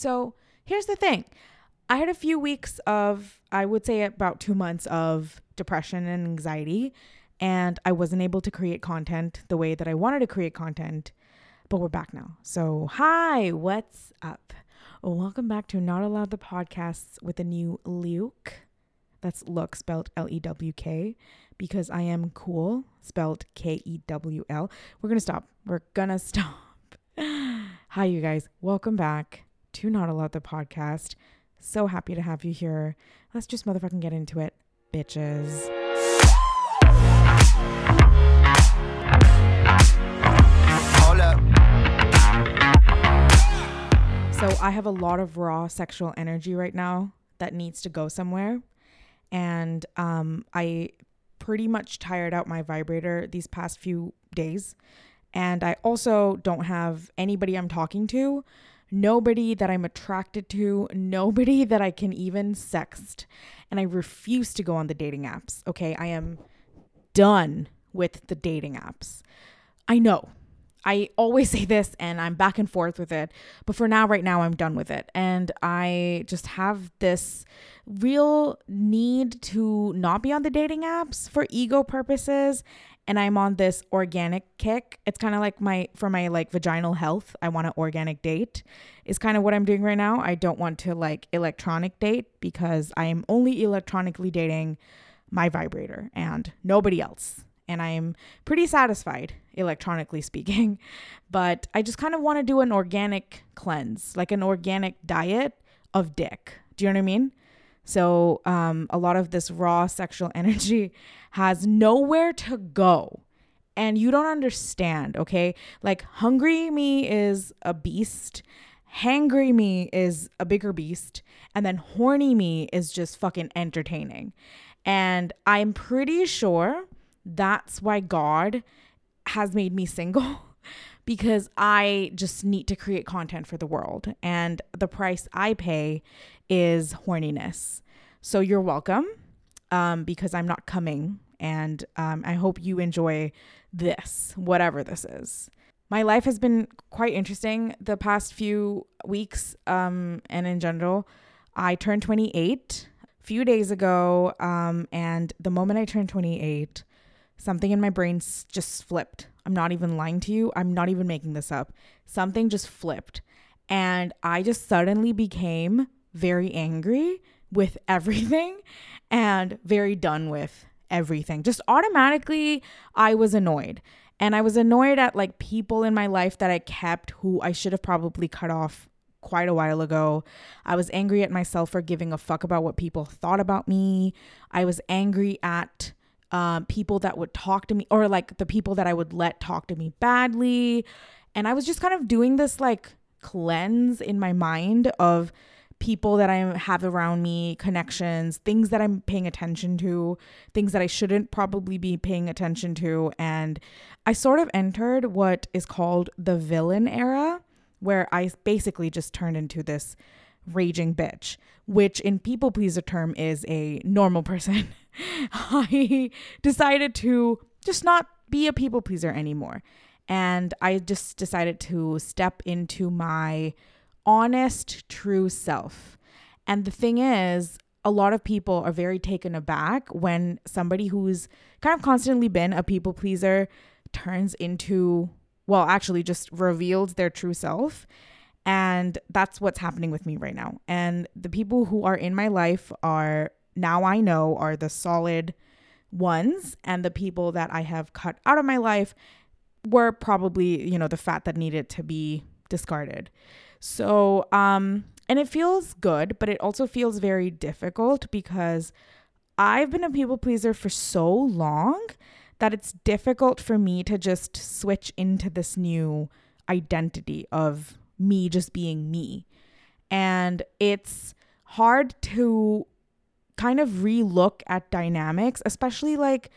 So here's the thing I had a few weeks of, I would say about two months of depression and anxiety, and I wasn't able to create content the way that I wanted to create content, but we're back now. So, hi, what's up? Welcome back to Not Allowed the Podcasts with a new Luke. That's look spelled L E W K because I am cool spelled K E W L. We're going to stop. We're going to stop. Hi, you guys. Welcome back to Not Allowed the Podcast. So happy to have you here. Let's just motherfucking get into it, bitches. So I have a lot of raw sexual energy right now that needs to go somewhere. And um, I pretty much tired out my vibrator these past few days. And I also don't have anybody I'm talking to, nobody that I'm attracted to, nobody that I can even sext. And I refuse to go on the dating apps. Okay. I am done with the dating apps. I know. I always say this and I'm back and forth with it, but for now, right now, I'm done with it. And I just have this real need to not be on the dating apps for ego purposes. And I'm on this organic kick. It's kind of like my, for my like vaginal health, I want an organic date, is kind of what I'm doing right now. I don't want to like electronic date because I'm only electronically dating my vibrator and nobody else and I'm pretty satisfied, electronically speaking. But I just kind of want to do an organic cleanse, like an organic diet of dick. Do you know what I mean? So, um, a lot of this raw sexual energy has nowhere to go. And you don't understand, okay? Like, hungry me is a beast, hangry me is a bigger beast, and then horny me is just fucking entertaining. And I'm pretty sure that's why God has made me single because I just need to create content for the world. And the price I pay is horniness. So you're welcome um, because I'm not coming. And um, I hope you enjoy this, whatever this is. My life has been quite interesting the past few weeks um, and in general. I turned 28 a few days ago. Um, and the moment I turned 28, something in my brain just flipped. I'm not even lying to you. I'm not even making this up. Something just flipped. And I just suddenly became very angry with everything and very done with everything. Just automatically, I was annoyed. And I was annoyed at like people in my life that I kept who I should have probably cut off quite a while ago. I was angry at myself for giving a fuck about what people thought about me. I was angry at um, people that would talk to me or like the people that I would let talk to me badly. And I was just kind of doing this like cleanse in my mind of people that I have around me, connections, things that I'm paying attention to, things that I shouldn't probably be paying attention to. And I sort of entered what is called the villain era, where I basically just turned into this raging bitch, which in people pleaser term is a normal person. I decided to just not be a people pleaser anymore. And I just decided to step into my honest, true self. And the thing is, a lot of people are very taken aback when somebody who's kind of constantly been a people pleaser turns into, well, actually just reveals their true self. And that's what's happening with me right now. And the people who are in my life are now I know are the solid ones. And the people that I have cut out of my life were probably, you know, the fat that needed to be discarded. So, um, and it feels good, but it also feels very difficult because I've been a people pleaser for so long that it's difficult for me to just switch into this new identity of me just being me. And it's hard to kind of relook at dynamics, especially like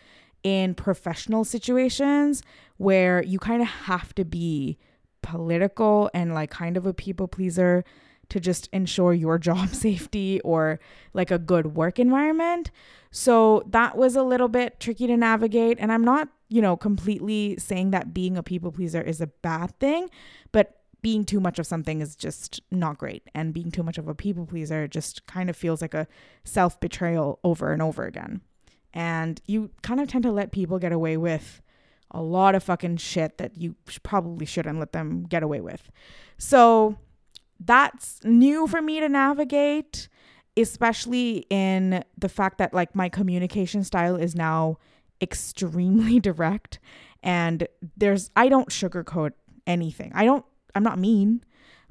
in professional situations where you kind of have to be political and like kind of a people pleaser to just ensure your job safety or like a good work environment. So that was a little bit tricky to navigate. And I'm not, you know, completely saying that being a people pleaser is a bad thing, but being too much of something is just not great. And being too much of a people pleaser just kind of feels like a self betrayal over and over again. And you kind of tend to let people get away with a lot of fucking shit that you probably shouldn't let them get away with. So that's new for me to navigate, especially in the fact that like my communication style is now extremely direct and there's I don't sugarcoat anything. I don't I'm not mean,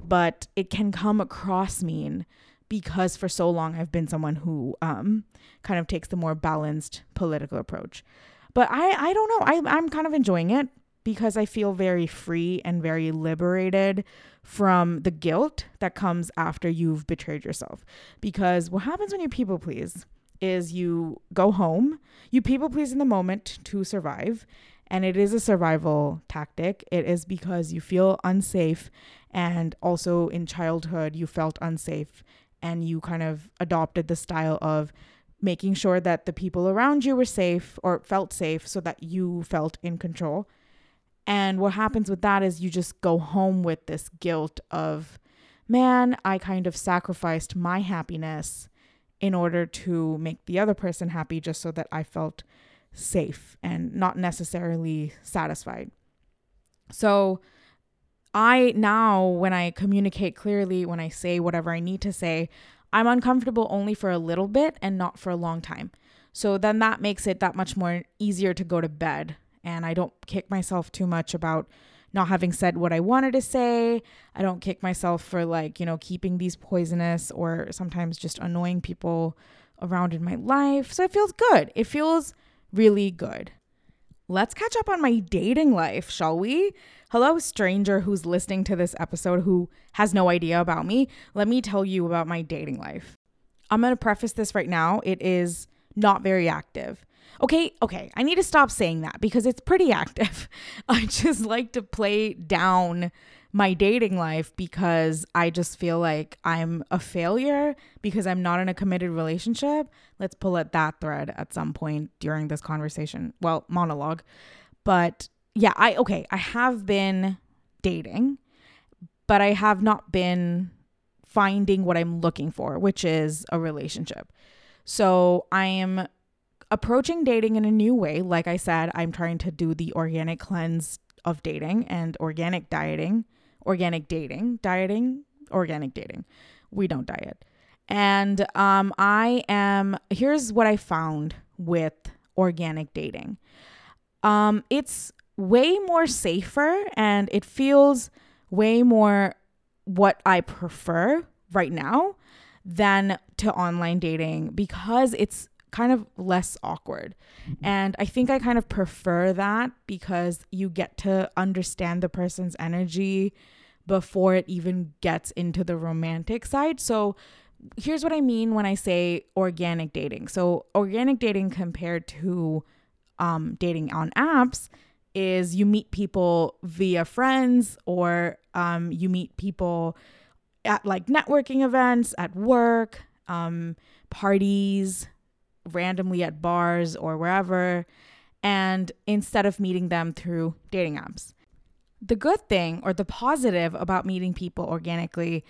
but it can come across mean because for so long I've been someone who um kind of takes the more balanced political approach. But I I don't know. I I'm kind of enjoying it because I feel very free and very liberated from the guilt that comes after you've betrayed yourself. Because what happens when you people please is you go home, you people please in the moment to survive, and it is a survival tactic. It is because you feel unsafe, and also in childhood, you felt unsafe, and you kind of adopted the style of making sure that the people around you were safe or felt safe so that you felt in control. And what happens with that is you just go home with this guilt of, man, I kind of sacrificed my happiness in order to make the other person happy just so that I felt safe and not necessarily satisfied. So, I now, when I communicate clearly, when I say whatever I need to say, I'm uncomfortable only for a little bit and not for a long time. So then that makes it that much more easier to go to bed and I don't kick myself too much about not having said what I wanted to say. I don't kick myself for like, you know, keeping these poisonous or sometimes just annoying people around in my life. So it feels good. It feels really good. Let's catch up on my dating life, shall we? Hello, stranger who's listening to this episode who has no idea about me. Let me tell you about my dating life. I'm going to preface this right now. It is not very active. Okay, okay, I need to stop saying that because it's pretty active. I just like to play down my dating life because I just feel like I'm a failure because I'm not in a committed relationship. Let's pull at that thread at some point during this conversation. Well, monologue. But yeah, I okay, I have been dating, but I have not been finding what I'm looking for, which is a relationship. So I am approaching dating in a new way. Like I said, I'm trying to do the organic cleanse of dating and organic dieting, organic dating, dieting, organic dating. We don't diet. And um, I am, here's what I found with organic dating um, it's way more safer and it feels way more what I prefer right now than to online dating because it's kind of less awkward. Mm-hmm. And I think I kind of prefer that because you get to understand the person's energy before it even gets into the romantic side. So here's what I mean when I say organic dating. So organic dating compared to um, dating on apps is you meet people via friends or um, you meet people at like networking events, at work, um, parties, randomly at bars or wherever, and instead of meeting them through dating apps. The good thing or the positive about meeting people organically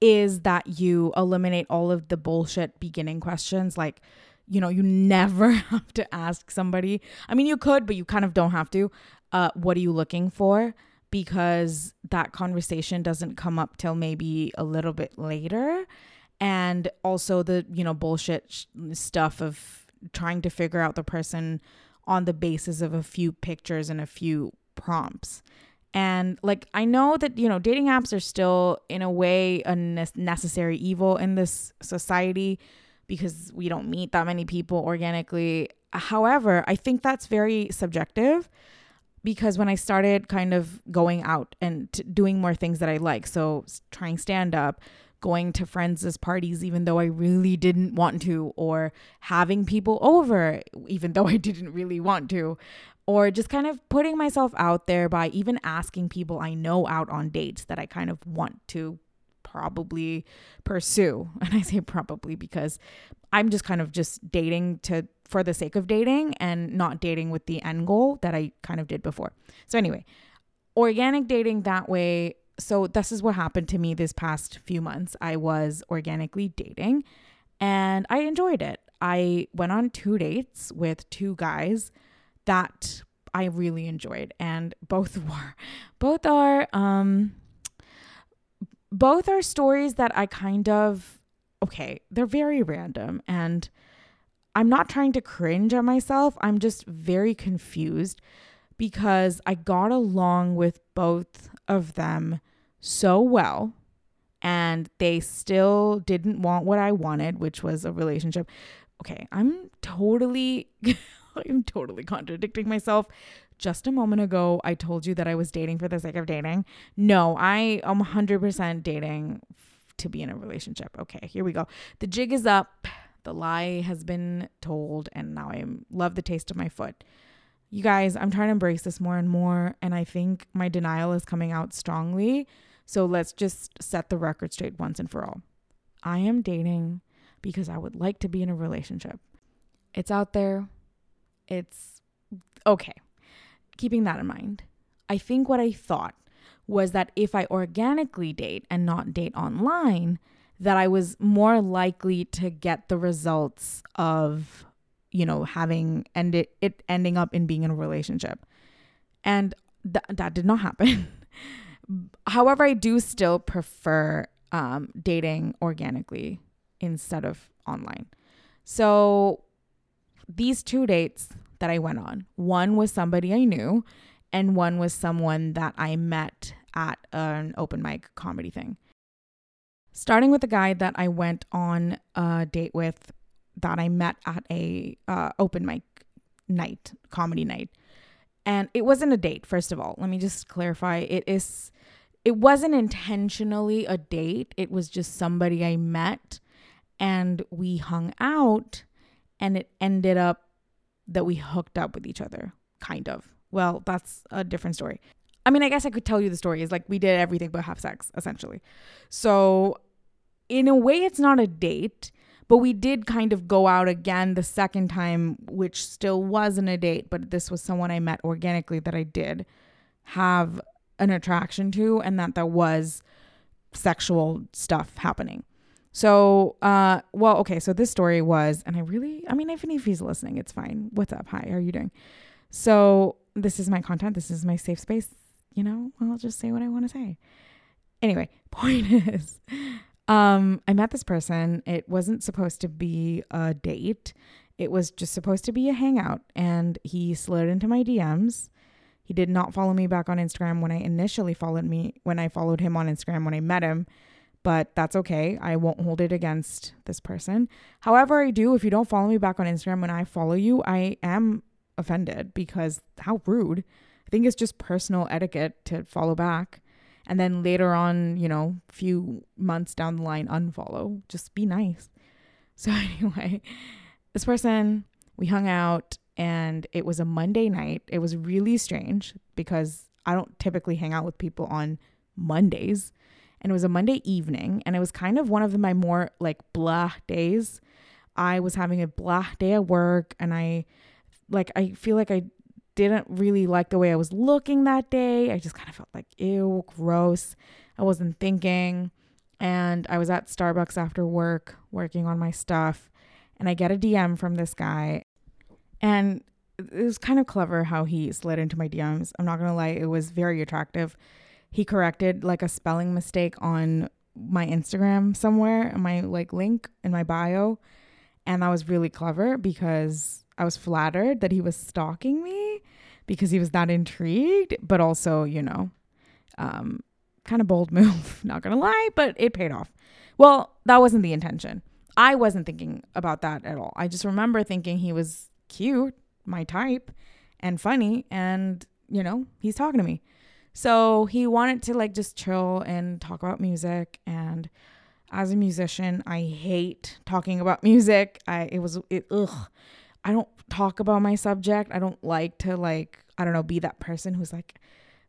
is that you eliminate all of the bullshit beginning questions like you know you never have to ask somebody. I mean you could but you kind of don't have to. Uh, what are you looking for? Because that conversation doesn't come up till maybe a little bit later and also the you know bullshit sh- stuff of trying to figure out the person on the basis of a few pictures and a few prompts. And like i know that you know dating apps are still in a way a ne- necessary evil in this society because we don't meet that many people organically. However i think that's very subjective because when I started kind of going out and t- doing more things that I like, so trying stand up, going to friends' parties even though I really didn't want to, or having people over even though I didn't really want to, or just kind of putting myself out there by even asking people I know out on dates that I kind of want to probably pursue. And I say probably because I'm just kind of just dating to for the sake of dating and not dating with the end goal that I kind of did before. So anyway, organic dating that way so this is what happened to me this past few months. I was organically dating and I enjoyed it. I went on two dates with two guys that I really enjoyed and both were both are um both are stories that I kind of okay, they're very random and I'm not trying to cringe at myself. I'm just very confused because I got along with both of them so well and they still didn't want what I wanted, which was a relationship. Okay, I'm totally I'm totally contradicting myself. Just a moment ago, I told you that I was dating for the sake of dating. No, I am 100% dating to be in a relationship. Okay, here we go. The jig is up. The lie has been told, and now I love the taste of my foot. You guys, I'm trying to embrace this more and more, and I think my denial is coming out strongly. So let's just set the record straight once and for all. I am dating because I would like to be in a relationship. It's out there. It's okay. Keeping that in mind, I think what I thought was that if I organically date and not date online, that I was more likely to get the results of, you know, having ended it ending up in being in a relationship. And th- that did not happen. However, I do still prefer um, dating organically instead of online. So these two dates that I went on, one was somebody I knew, and one was someone that I met at an open mic comedy thing. Starting with the guy that I went on a date with, that I met at a uh, open mic night, comedy night, and it wasn't a date. First of all, let me just clarify: it is it wasn't intentionally a date. It was just somebody I met and we hung out and it ended up that we hooked up with each other, kind of. Well, that's a different story. I mean, I guess I could tell you the story. Is like we did everything but have sex, essentially. So, in a way, it's not a date, but we did kind of go out again the second time, which still wasn't a date, but this was someone I met organically that I did have an attraction to and that there was sexual stuff happening. So, uh, well, okay, so this story was, and I really, I mean, even if he's listening, it's fine. What's up? Hi, how are you doing? So, this is my content. This is my safe space. You know, I'll just say what I want to say. Anyway, point is, um, I met this person. It wasn't supposed to be a date. It was just supposed to be a hangout, and he slid into my DMs he did not follow me back on Instagram when I initially followed me when I followed him on Instagram when I met him, but that's okay. I won't hold it against this person. However, I do if you don't follow me back on Instagram when I follow you, I am offended because how rude. I think it's just personal etiquette to follow back and then later on, you know, few months down the line unfollow. Just be nice. So anyway, this person we hung out and it was a Monday night. It was really strange because I don't typically hang out with people on Mondays. And it was a Monday evening, and it was kind of one of my more like blah days. I was having a blah day at work, and I like, I feel like I didn't really like the way I was looking that day. I just kind of felt like, ew, gross. I wasn't thinking. And I was at Starbucks after work working on my stuff. And I get a DM from this guy, and it was kind of clever how he slid into my DMs. I'm not going to lie, it was very attractive. He corrected like a spelling mistake on my Instagram somewhere, my like link in my bio. And that was really clever because I was flattered that he was stalking me because he was that intrigued, but also, you know, um, kind of bold move, not gonna lie, but it paid off. Well, that wasn't the intention. I wasn't thinking about that at all. I just remember thinking he was cute, my type, and funny. And, you know, he's talking to me. So he wanted to like just chill and talk about music. And as a musician, I hate talking about music. I, it was, it, ugh. I don't talk about my subject. I don't like to like, I don't know, be that person who's like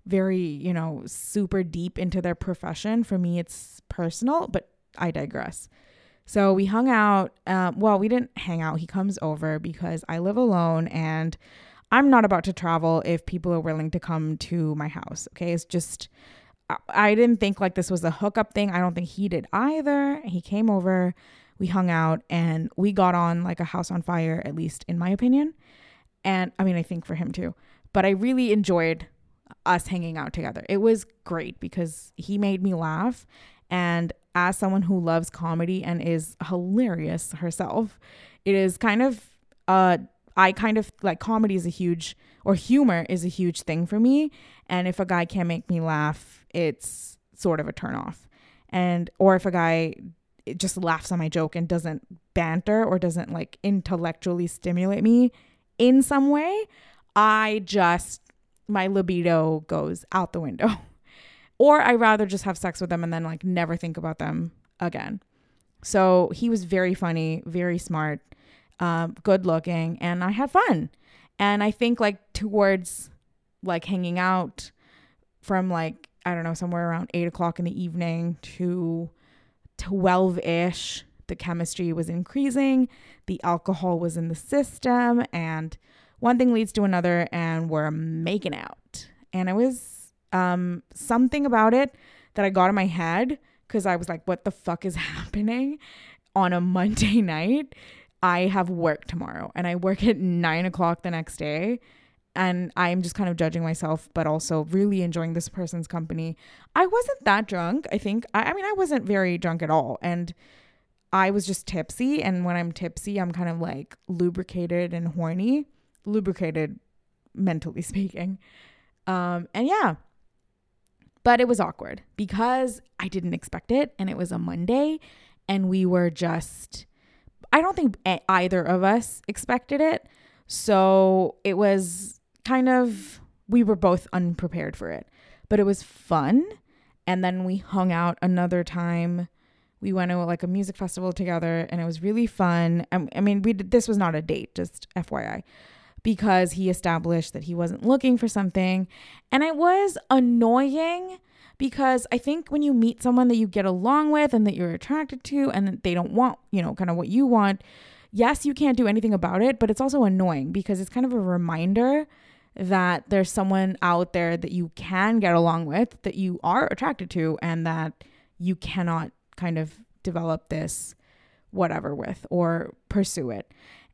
very, you know, super deep into their profession. For me, it's personal, but I digress. So we hung out. Um, well, we didn't hang out. He comes over because I live alone and I'm not about to travel if people are willing to come to my house. Okay. It's just, I, I didn't think like this was a hookup thing. I don't think he did either. He came over, we hung out, and we got on like a house on fire, at least in my opinion. And I mean, I think for him too. But I really enjoyed us hanging out together. It was great because he made me laugh. And as someone who loves comedy and is hilarious herself, it is kind of uh I kind of like comedy is a huge or humor is a huge thing for me. And if a guy can't make me laugh, it's sort of a turn off. And or if a guy just laughs on my joke and doesn't banter or doesn't like intellectually stimulate me in some way, I just my libido goes out the window. or I rather just have sex with them and then like never think about them again. So he was very funny, very smart, um, good looking, and I had fun. And I think like towards like hanging out from like, I don't know, somewhere around eight o'clock in the evening to 12 ish, the chemistry was increasing, the alcohol was in the system, and one thing leads to another, and we're making out. And it was um, something about it that I got in my head because I was like, what the fuck is happening on a Monday night? I have work tomorrow and I work at nine o'clock the next day. And I'm just kind of judging myself, but also really enjoying this person's company. I wasn't that drunk. I think, I, I mean, I wasn't very drunk at all. And I was just tipsy. And when I'm tipsy, I'm kind of like lubricated and horny, lubricated mentally speaking. Um, and yeah, but it was awkward because I didn't expect it. And it was a Monday. And we were just I don't think either of us expected it. So it was kind of, we were both unprepared for it, but it was fun. And then we hung out another time. We went to like a music festival together and it was really fun. I mean, we did, this was not a date, just FYI, because he established that he wasn't looking for something. And it was annoying because I think when you meet someone that you get along with and that you're attracted to and they don't want, you know, kind of what you want, yes, you can't do anything about it, but it's also annoying because it's kind of a reminder that there's someone out there that you can get along with, that you are attracted to, and that you cannot kind of develop this whatever with or pursue it.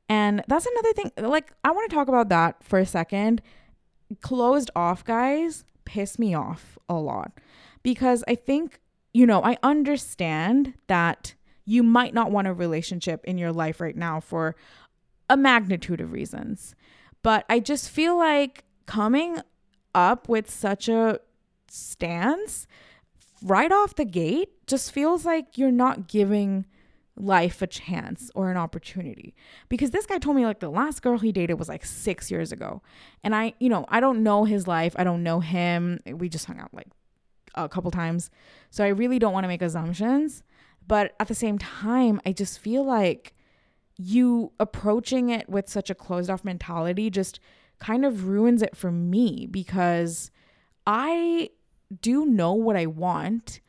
And that's another thing. Like, I want to talk about that for a second. Closed off guys piss me off a lot because I think, you know, I understand that you might not want a relationship in your life right now for a magnitude of reasons. But I just feel like coming up with such a stance right off the gate just feels like you're not giving life a chance or an opportunity because this guy told me like the last girl he dated was like 6 years ago and I you know I don't know his life I don't know him we just hung out like a couple times. So I really don't want to make assumptions. But at the same time, I just feel like you approaching it with such a closed off mentality just kind of ruins it for me because I do know what I want,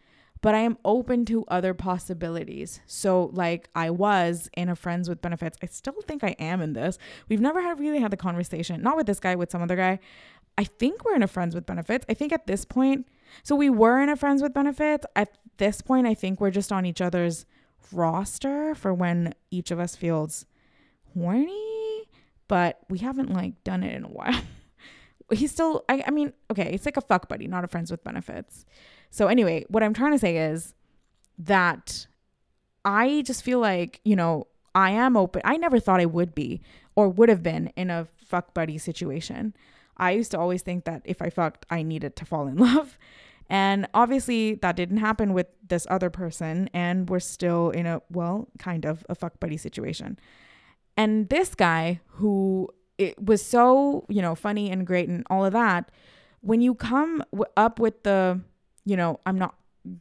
but I am open to other possibilities. So, like I was in a friends with benefits, I still think I am in this. We've never had really had the conversation, not with this guy, with some other guy. I think we're in a friends with benefits. I think at this point, so we were in a friends with benefits. At this point, I think we're just on each other's roster for when each of us feels horny, but we haven't like done it in a while. He's still, I, I mean, okay, it's like a fuck buddy, not a friends with benefits. So, anyway, what I'm trying to say is that I just feel like, you know, I am open. I never thought I would be or would have been in a fuck buddy situation. I used to always think that if I fucked, I needed to fall in love. And obviously, that didn't happen with this other person, and we're still in a, well, kind of a fuck buddy situation. And this guy, who it was so, you know, funny and great and all of that, when you come w- up with the, you know, I'm not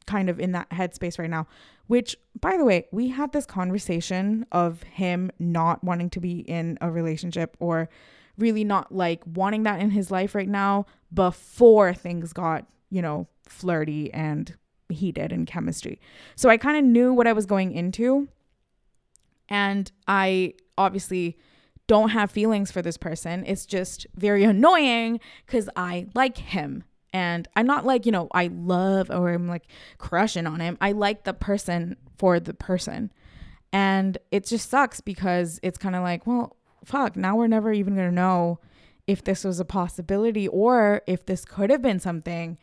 kind of in that headspace right now, which, by the way, we had this conversation of him not wanting to be in a relationship or really not like wanting that in his life right now before things got, you know, flirty and heated and chemistry. So I kind of knew what I was going into. And I obviously don't have feelings for this person. It's just very annoying because I like him And I'm not like, you know, I love or I'm like crushing on him. I like the person for the person. And it just sucks because it's kind of like, well, fuck, now we're never even going to know if this was a possibility or if this could have been something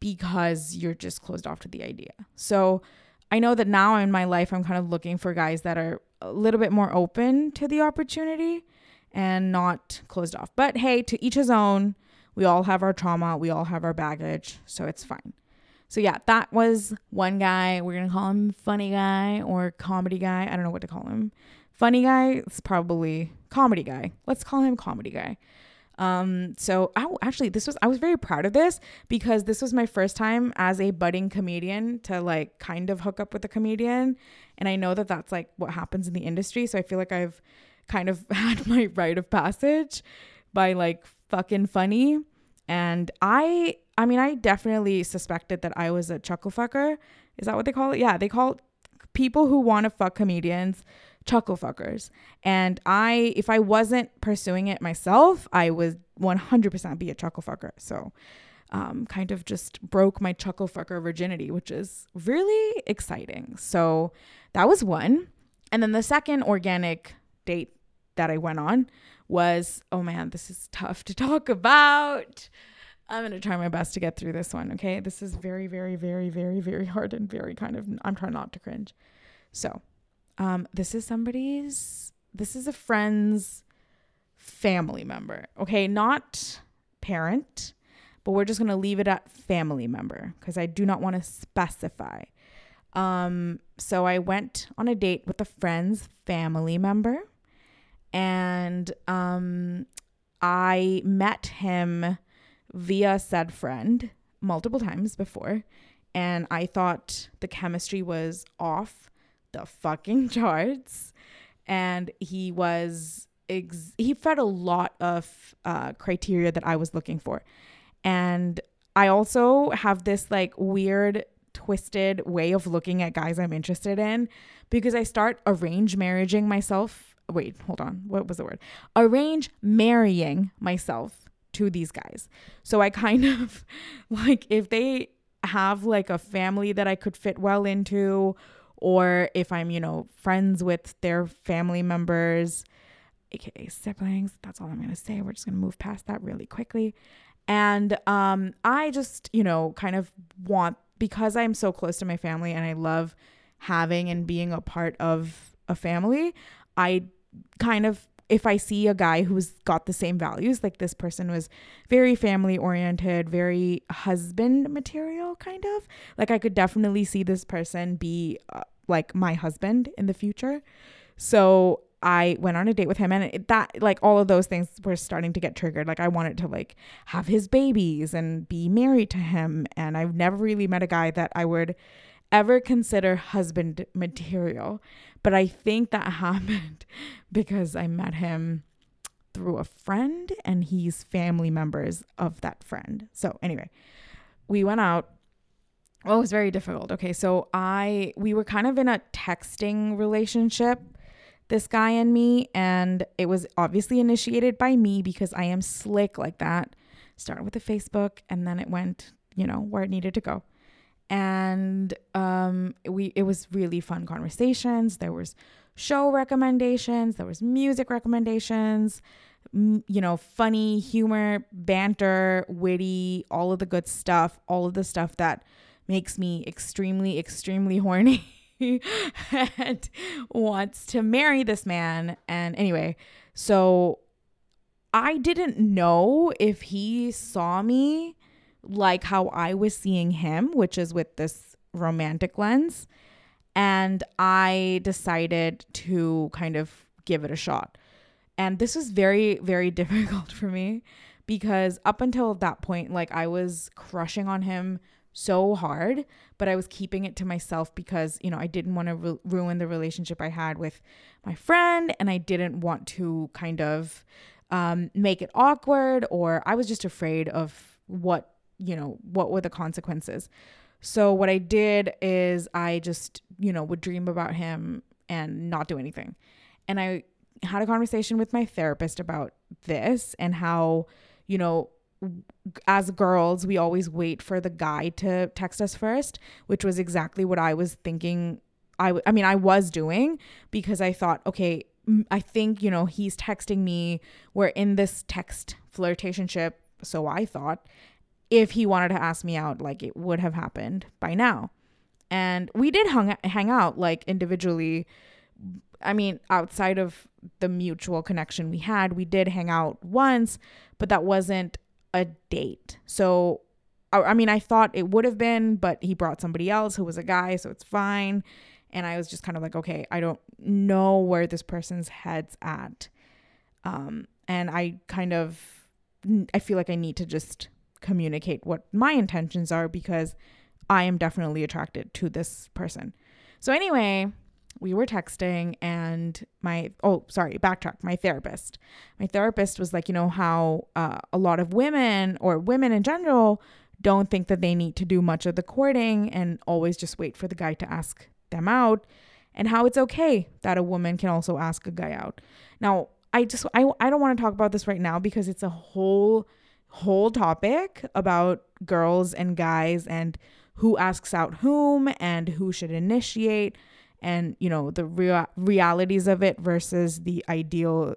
because you're just closed off to the idea. So I know that now in my life, I'm kind of looking for guys that are a little bit more open to the opportunity and not closed off. But hey, to each his own. We all have our trauma, we all have our baggage, so it's fine. So yeah, that was one guy. We're gonna call him funny guy or comedy guy. I don't know what to call him. Funny guy, it's probably comedy guy. Let's call him comedy guy. Um, so I actually this was I was very proud of this because this was my first time as a budding comedian to like kind of hook up with a comedian, and I know that that's like what happens in the industry. So I feel like I've kind of had my rite of passage by like fucking funny. And I, I mean, I definitely suspected that I was a chuckle fucker. Is that what they call it? Yeah, they call people who want to fuck comedians chuckle fuckers. And I, if I wasn't pursuing it myself, I would 100% be a chuckle fucker. So, um, kind of just broke my chuckle fucker virginity, which is really exciting. So, that was one. And then the second organic date that I went on was oh man, this is tough to talk about. I'm going to try my best to get through this one, okay? This is very, very, very, very, very hard and very kind of, I'm trying not to cringe. So, um, this is somebody's, this is a friend's family member, okay? Not parent, but we're just going to leave it at family member because I do not want to specify. Um, so I went on a date with a friend's family member and um, I met him via said friend multiple times before, and I thought the chemistry was off the fucking charts, and he was ex- he fed a lot of uh, criteria that I was looking for, and I also have this like weird twisted way of looking at guys I'm interested in because I start arrange marrying myself wait, hold on. What was the word? Arrange marrying myself to these guys. So I kind of like if they have like a family that I could fit well into, or if I'm, you know, friends with their family members, aka siblings, that's all I'm gonna say. We're just gonna move past that really quickly. And um, I just, you know, kind of want because I'm so close to my family and I love having and being a part of a family, I kind of if I see a guy who's got the same values, like this person was very family oriented, very husband material, kind of, like I could definitely see this person be uh, like my husband in the future. So I went on a date with him, and it, that, like, all of those things were starting to get triggered. Like, I wanted to, like, have his babies and be married to him. And I've never really met a guy that I would ever consider husband material. But I think that happened because I met him through a friend and he's family members of that friend. So anyway, we went out. Oh, it was very difficult. Okay, so I we were kind of in a texting relationship, this guy and me, and it was obviously initiated by me because I am slick like that. Started with the Facebook and then it went, you know, where it needed to go and um, we it was really fun conversations. There was show recommendations, there was music recommendations, m- you know, funny humor, banter, witty, all of the good stuff, all of the stuff that makes me extremely, extremely horny. and wants to marry this man. And anyway, so I didn't know if he saw me like how I was seeing him, which is with this romantic lens. And I decided to kind of give it a shot. And this was very, very difficult for me because up until that point, like I was crushing on him so hard, but I was keeping it to myself because, you know, I didn't want to ru- ruin the relationship I had with my friend and I didn't want to kind of um, make it awkward or I was just afraid of what you know, what were the consequences? So what I did is I just, you know, would dream about him and not do anything. And I had a conversation with my therapist about this and how, you know, as girls, we always wait for the guy to text us first, which was exactly what I was thinking. I, w- I mean, I was doing because I thought, okay, I think, you know, he's texting me. We're in this text flirtationship. So I thought if he wanted to ask me out, like it would have happened by now. And we did hung, hang out like individually. I mean, outside of the mutual connection we had, we did hang out once, but that wasn't a date. So, I mean, I thought it would have been, but he brought somebody else who was a guy, so it's fine. And I was just kind of like, okay, I don't know where this person's head's at. Um, and I kind of, I feel like I need to just communicate what my intentions are because I am definitely attracted to this person. So, anyway, we were texting and my oh sorry backtrack my therapist my therapist was like you know how uh, a lot of women or women in general don't think that they need to do much of the courting and always just wait for the guy to ask them out and how it's okay that a woman can also ask a guy out now i just i, I don't want to talk about this right now because it's a whole whole topic about girls and guys and who asks out whom and who should initiate and you know the real realities of it versus the ideal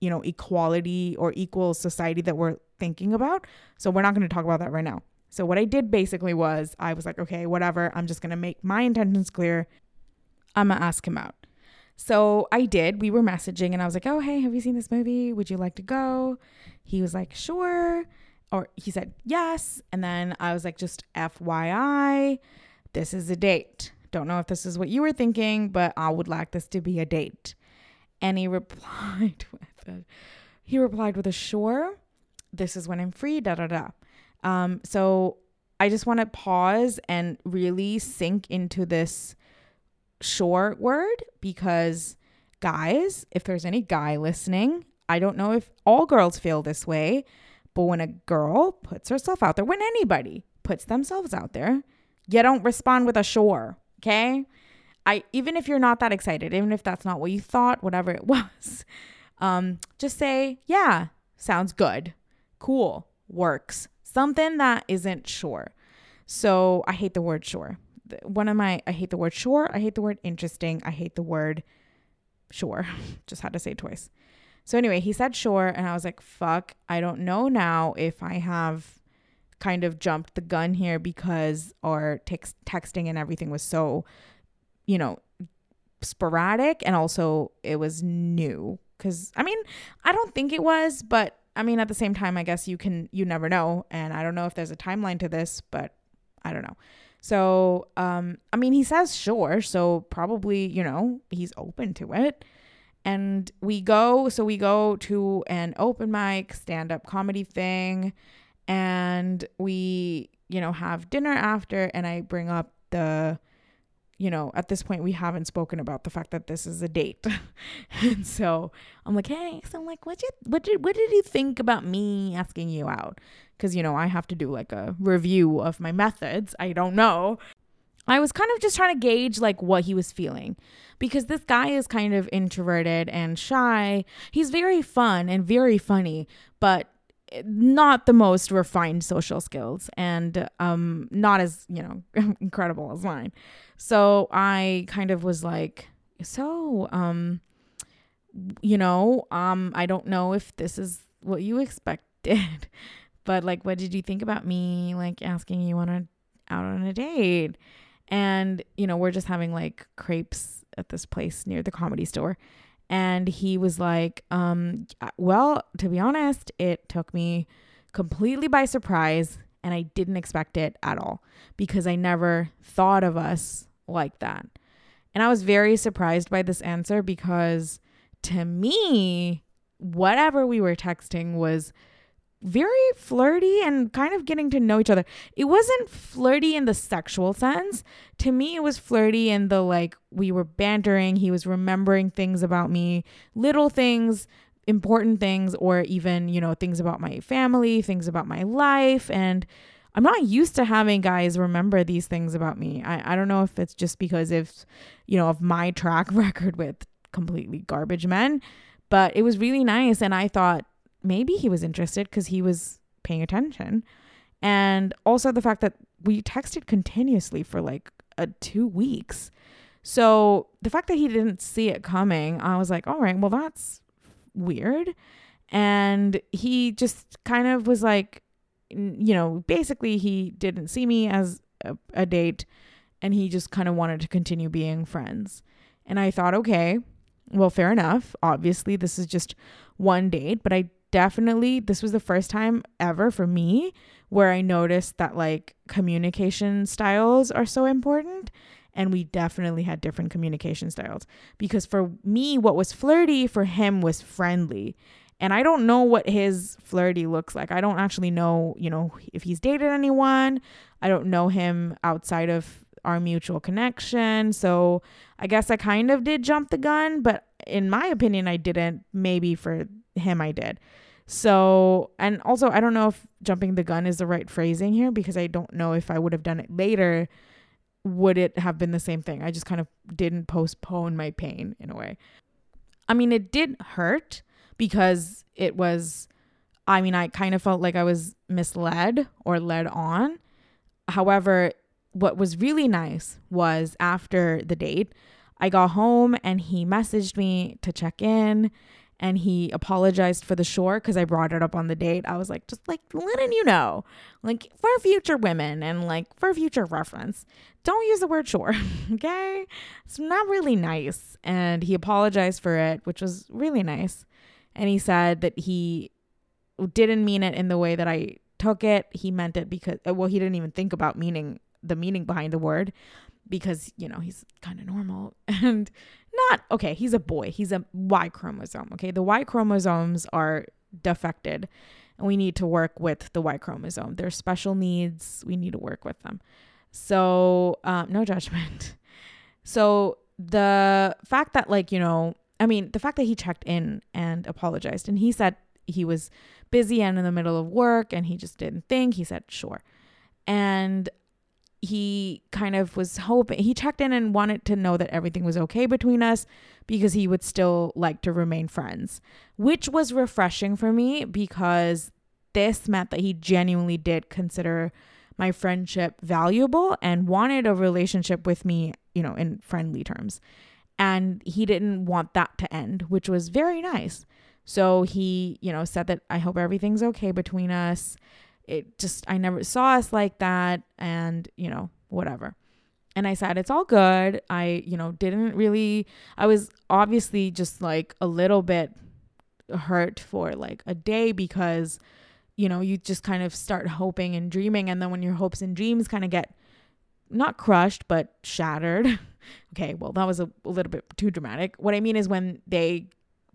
you know equality or equal society that we're thinking about. So we're not going to talk about that right now. So what i did basically was i was like okay whatever. I'm just going to make my intentions clear. I'm going to ask him out so i did we were messaging and i was like oh hey have you seen this movie would you like to go he was like sure or he said yes and then i was like just fyi this is a date don't know if this is what you were thinking, but I would like this to be a date. And he replied with a, he replied with a sure. This is when I'm free, da da da. Um, so I just want to pause and really sink into this short word because guys, if there's any guy listening, I don't know if all girls feel this way, but when a girl puts herself out there, when anybody puts themselves out there, you don't respond with a sure. Okay. I even if you're not that excited, even if that's not what you thought, whatever it was, um, just say, yeah, sounds good, cool, works. Something that isn't sure. So I hate the word sure. One of my I hate the word sure. I hate the word interesting. I hate the word sure. just had to say it twice. So anyway, he said sure, and I was like, fuck, I don't know now if I have kind of jumped the gun here because our text texting and everything was so, you know, sporadic and also it was new. Cause I mean, I don't think it was, but I mean, at the same time, I guess you can, you never know. And I don't know if there's a timeline to this, but I don't know. So, um, I mean, he says sure. So probably, you know, he's open to it. And we go, so we go to an open mic stand up comedy thing and we you know have dinner after and i bring up the you know at this point we haven't spoken about the fact that this is a date. And so i'm like hey so i'm like what you what did what did you think about me asking you out? Because you know i have to do like a review of my methods. I don't know. I was kind of just trying to gauge like what he was feeling. Because this guy is kind of introverted and shy. He's very fun and very funny but not the most refined social skills and um not as you know incredible as mine. So i kind of was like so um you know um i don't know if this is what you expected but like what did you think about me like asking you on a out on a date? And you know we're just having like crepes at this place near the comedy store and he was like, um, well, to be honest, it took me completely by surprise and I didn't expect it at all because I never thought of us like that. And I was very surprised by this answer because to me, whatever we were texting was very flirty and kind of getting to know each other. It wasn't flirty in the sexual sense. To me, it was flirty in the like we were bantering, he was remembering things about me, little things, important things, or even, you know, things about my family, things about my life. And I'm not used to having guys remember these things about me. I, I don't know if it's just because if, you know, of my track record with completely garbage men, but it was really nice. And I thought, maybe he was interested because he was paying attention. And also the fact that we texted continuously for like uh, two weeks. So the fact that he didn't see it coming, I was like, all right, well, that's weird. And he just kind of was like, you know, basically he didn't see me as a, a date and he just kind of wanted to continue being friends. And I thought, okay, well, fair enough. Obviously, this is just one date, but I definitely, this was the first time ever for me where I noticed that like communication styles are so important. And we definitely had different communication styles because for me, what was flirty for him was friendly. And I don't know what his flirty looks like. I don't actually know, you know, if he's dated anyone. I don't know him outside of our mutual connection. So I guess I kind of did jump the gun, but in my opinion, I didn't. Maybe for him, I did. So, and also, I don't know if jumping the gun is the right phrasing here because I don't know if I would have done it later. Would it have been the same thing? I just kind of didn't postpone my pain in a way. I mean, it did hurt because it was, I mean, I kind of felt like I was misled or led on. However, what was really nice was after the date, I got home and he messaged me to check in and he apologized for the shore because I brought it up on the date. I was like, just like letting you know, like for future women and like for future reference, don't use the word shore, okay? It's not really nice. And he apologized for it, which was really nice. And he said that he didn't mean it in the way that I took it. He meant it because, well, he didn't even think about meaning the meaning behind the word because, you know, he's kind of normal and not okay, he's a boy. He's a Y chromosome. Okay. The Y chromosomes are defected and we need to work with the Y chromosome. There's special needs. We need to work with them. So, um, no judgment. So, the fact that, like, you know, I mean, the fact that he checked in and apologized and he said he was busy and in the middle of work and he just didn't think, he said, sure. And he kind of was hoping he checked in and wanted to know that everything was okay between us because he would still like to remain friends, which was refreshing for me because this meant that he genuinely did consider my friendship valuable and wanted a relationship with me, you know, in friendly terms. And he didn't want that to end, which was very nice. So he, you know, said that I hope everything's okay between us it just I never saw us like that and you know whatever. And I said it's all good. I you know didn't really I was obviously just like a little bit hurt for like a day because you know you just kind of start hoping and dreaming. And then when your hopes and dreams kind of get not crushed but shattered okay well that was a, a little bit too dramatic. What i mean is when they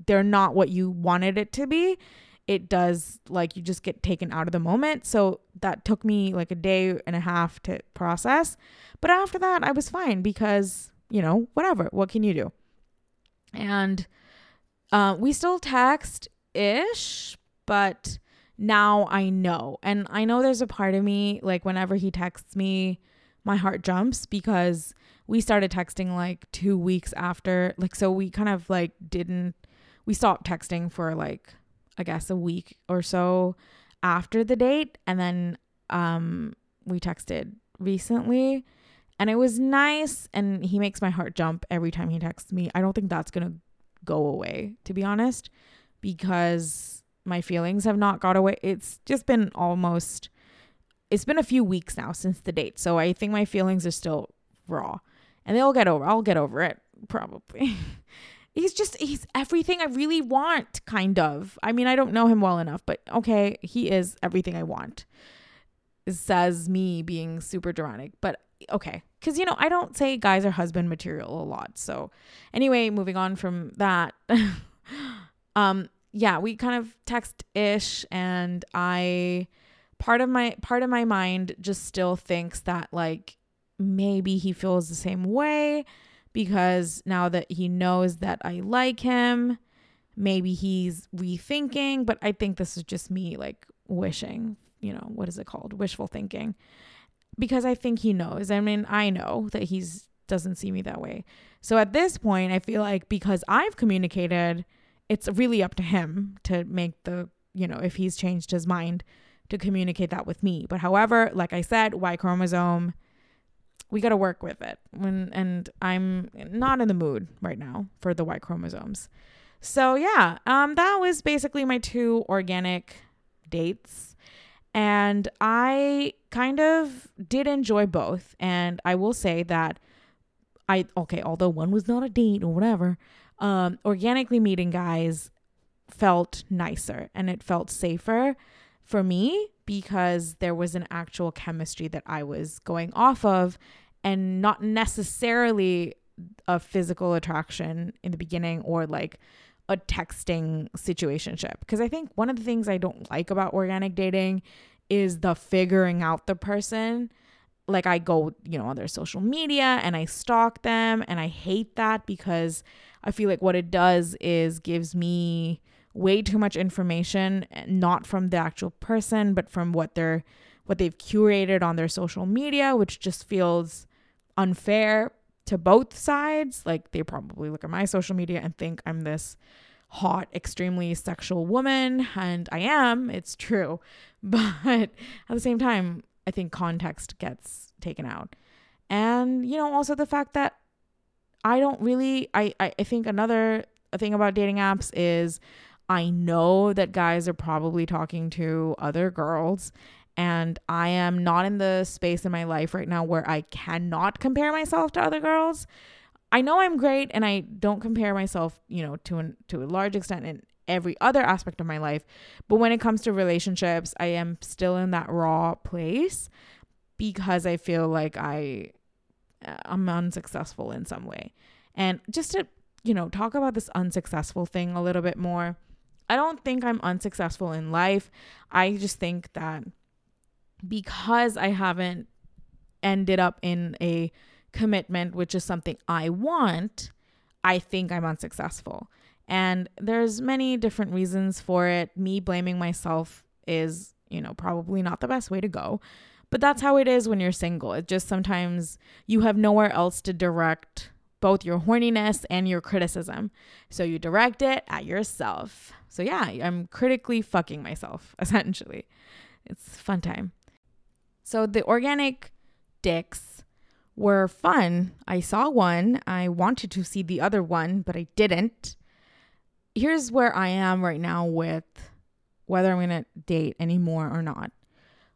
they're not what you wanted it to be it does like you just get taken out of the moment. So that took me like a day and a half to process. But after that, I was fine because, you know, whatever. What can you do? And uh, we still text ish, but now I know. And I know there's a part of me, like, whenever he texts me, my heart jumps because we started texting like two weeks after. Like, so we kind of like didn't, we stopped texting for like I guess a week or so after the date and then um we texted recently and it was nice and he makes my heart jump every time he texts me. I don't think that's going to go away to be honest because my feelings have not got away. It's just been almost it's been a few weeks now since the date. So I think my feelings are still raw. And they'll get over. I'll get over it probably. he's just he's everything I really want, kind of. I mean, I don't know him well enough, but okay, he is everything I want. Says me being super dramatic, but okay, because you know I don't say guys are husband material a lot. So anyway, moving on from that, um, yeah, we kind of text ish, and I part of my part of my mind just still thinks that like maybe he feels the same way because now that he knows that I like him, maybe he's rethinking, but I think this is just me like wishing, you know, what is it called? Wishful thinking. Because I think he knows. I mean, I know that he's doesn't see me that way. So at this point, I feel like because I've communicated, it's really up to him to make the, you know, if he's changed his mind to communicate that with me. But however, like I said, Y chromosome, we got to work with it. When and I'm not in the mood right now for the Y chromosomes. So yeah, um that was basically my two organic dates. And I kind of did enjoy both. And I will say that I okay, although one was not a date or whatever, um, organically meeting guys felt nicer and it felt safer for me because there was an actual chemistry that I was going off of and not necessarily a physical attraction in the beginning or like a texting situationship. Because I think one of the things I don't like about organic dating is the figuring out the person. Like I go, you know, on their social media and I stalk them and I hate that because I feel like what it does is gives me way too much information eh, not from the actual person but from what they're what they've curated on their social media which just feels unfair to both sides. Like they probably look at my social media and think I'm this hot extremely sexual woman and I am. It's true. But at the same time I think context gets taken out. And you know also the fact that I don't really I I, I think another thing about dating apps is I know that guys are probably talking to other girls and I am not in the space in my life right now where I cannot compare myself to other girls. I know I'm great and I don't compare myself, you know, to an to a large extent in every other aspect of my life, but when it comes to relationships, I am still in that raw place because I feel like I uh, I'm unsuccessful in some way. And just to, you know, talk about this unsuccessful thing a little bit more. I don't think I'm unsuccessful in life. I just think that because I haven't ended up in a commitment, which is something I want, I think I'm unsuccessful. And there's many different reasons for it. Me blaming myself is, you know, probably not the best way to go. But that's how it is when you're single. It just sometimes you have nowhere else to direct both your horniness and your criticism. So you direct it at yourself. So yeah, I'm critically fucking myself, essentially. It's fun time. So the organic dicks were fun. I saw one. I wanted to see the other one, but I didn't. Here's where I am right now with whether I'm going to date anymore or not.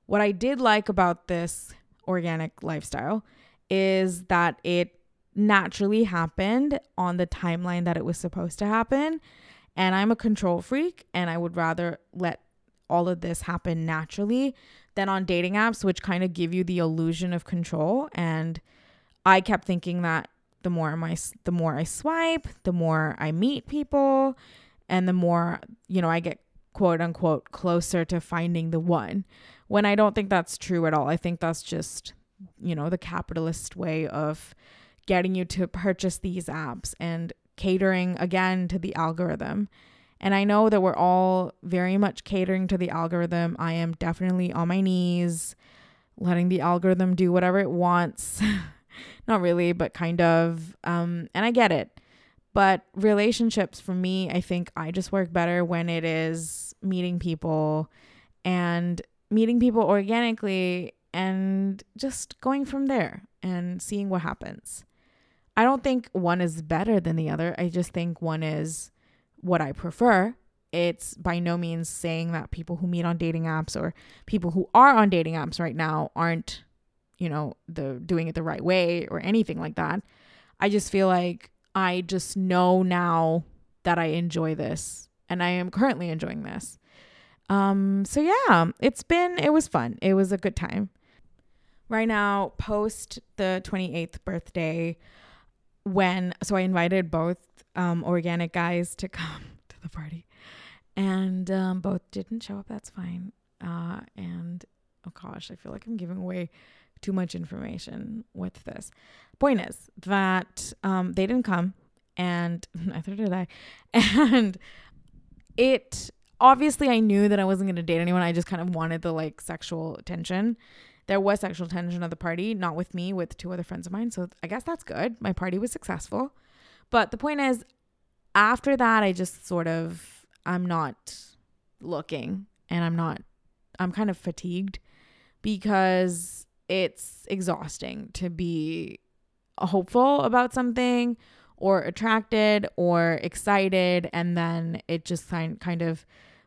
What I did like about this organic lifestyle is that it naturally happened on the timeline that it was supposed to happen. And I'm a control freak, and I would rather let all of this happen naturally than on dating apps, which kind of give you the illusion of control. And I kept thinking that the more my the more I swipe, the more I meet people, and the more you know I get quote unquote closer to finding the one. When I don't think that's true at all. I think that's just you know the capitalist way of getting you to purchase these apps and catering again to the algorithm. And I know that we're all very much catering to the algorithm. I am definitely on my knees, letting the algorithm do whatever it wants. Not really, but kind of. Um, and I get it. But relationships for me, I think I just work better when it is meeting people and meeting people organically and just going from there and seeing what happens. I don't think one is better than the other. I just think one is what I prefer. It's by no means saying that people who meet on dating apps or people who are on dating apps right now aren't, you know, the doing it the right way or anything like that. I just feel like I just know now that I enjoy this and I am currently enjoying this. Um so yeah, it's been it was fun. It was a good time. Right now, post the 28th birthday, when so I invited both um, organic guys to come to the party, and um, both didn't show up. That's fine. Uh, and oh gosh, I feel like I'm giving away too much information with this. Point is that um, they didn't come, and neither did I. And it obviously I knew that I wasn't gonna date anyone. I just kind of wanted the like sexual attention there was sexual tension at the party, not with me, with two other friends of mine. So I guess that's good. My party was successful. But the point is, after that, I just sort of, I'm not looking and I'm not I'm kind of fatigued because it's exhausting to be hopeful about something or attracted or excited and then it just kind kind of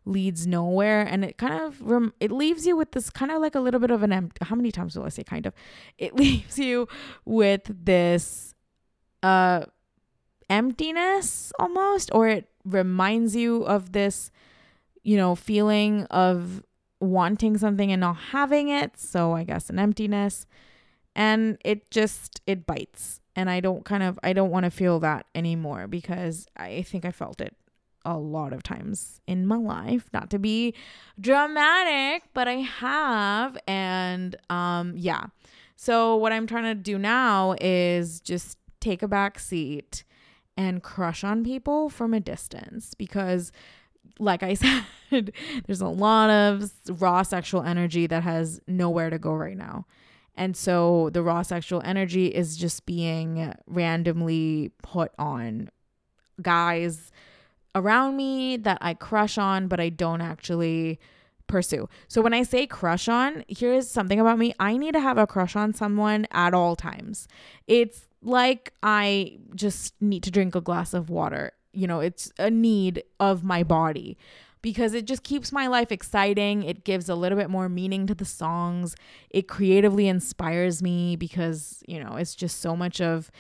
leads nowhere and it kind of rem- it leaves you with this kind of like a little bit of an empty how many times will I say kind of? It leaves you with this uh emptiness almost or it reminds you of this you know feeling of wanting something and not having it so i guess an emptiness. And it just it bites and i don't kind of i don't want to feel that anymore because i think i felt it a lot of times in my life not to be dramatic but i have and um yeah so what i'm trying to do now is just take a back seat and crush on people from a distance because like I said, there's a lot of raw sexual energy that has nowhere to go right now. And so the raw sexual energy is just being randomly put on guys around me that I crush on, but I don't actually pursue. So when I say crush on, here's something about me I need to have a crush on someone at all times. It's like I just need to drink a glass of water. You know, it's a need of my body because it just keeps my life exciting. It gives a little bit more meaning to the songs. It creatively inspires me because, you know, it's just so much of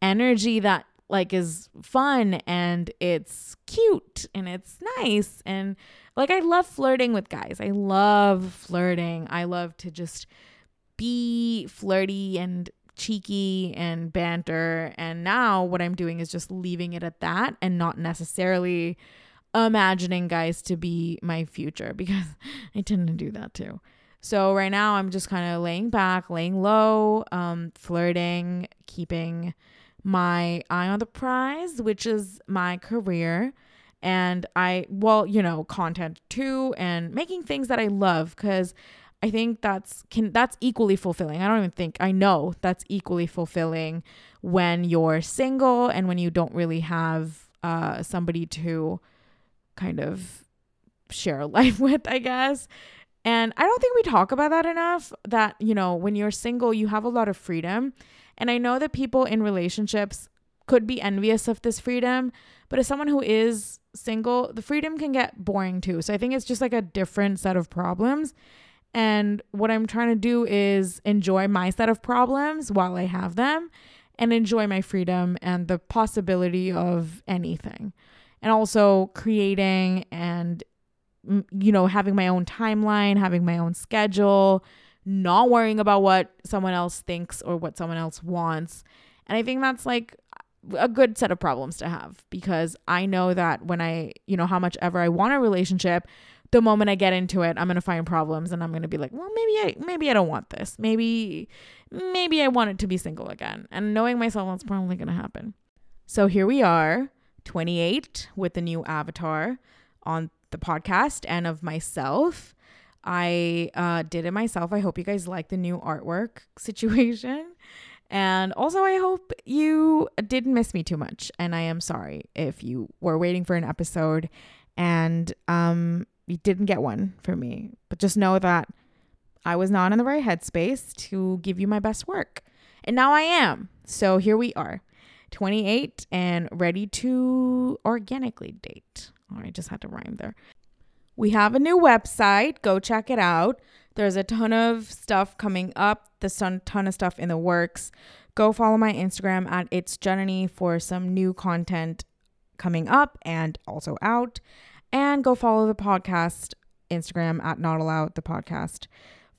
energy that like is fun and it's cute and it's nice and like I love flirting with guys. I love flirting. I love to just be flirty and cheeky and banter. And now what I'm doing is just leaving it at that and not necessarily imagining guys to be my future because I tend to do that too. So right now I'm just kind of laying back, laying low, um, flirting, keeping my eye on the prize, which is my career. And I, well, you know, content too, and making things that I love because I think that's can that's equally fulfilling. I don't even think I know that's equally fulfilling when you're single and when you don't really have uh, somebody to kind of share a life with, I guess. And I don't think we talk about that enough that, you know, when you're single, you have a lot of freedom. And I know that people in relationships could be envious of this freedom, but as someone who is single, the freedom can get boring too. So I think it's just like a different set of problems. And what I'm trying to do is enjoy my set of problems while I have them and enjoy my freedom and the possibility of anything. And also creating and, mm, you know, having my own timeline, having my own schedule, not worrying about what someone else thinks or what someone else wants. And I think that's like a good set of problems to have because I know that when I, you know, how much ever I want a relationship, the moment I get into it, I'm gonna find problems and I'm gonna be like, well, maybe I maybe I don't want this. Maybe maybe I want it to be single again. And knowing myself, that's probably gonna happen. So here we are, 28, with the new avatar on the podcast and of myself. I uh, did it myself. I hope you guys like the new artwork situation. And also, I hope you didn't miss me too much. And I am sorry if you were waiting for an episode and um, you didn't get one for me. But just know that I was not in the right headspace to give you my best work. And now I am. So here we are, 28 and ready to organically date. Oh, I just had to rhyme there. We have a new website. Go check it out. There's a ton of stuff coming up. There's a ton of stuff in the works. Go follow my Instagram at It's Jenny for some new content coming up and also out and go follow the podcast Instagram at Not Allowed the podcast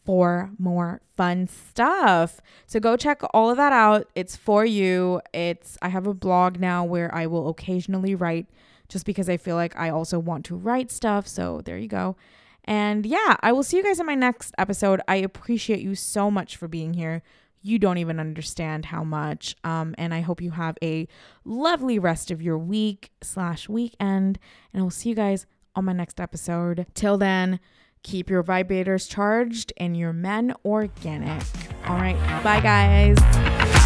for more fun stuff. So go check all of that out. It's for you. It's I have a blog now where I will occasionally write just because I feel like I also want to write stuff. So there you go. And yeah, I will see you guys in my next episode. I appreciate you so much for being here. You don't even understand how much. Um, and I hope you have a lovely rest of your week slash weekend. And I will see you guys on my next episode. Till then, keep your vibrators charged and your men organic. All right. Bye, guys.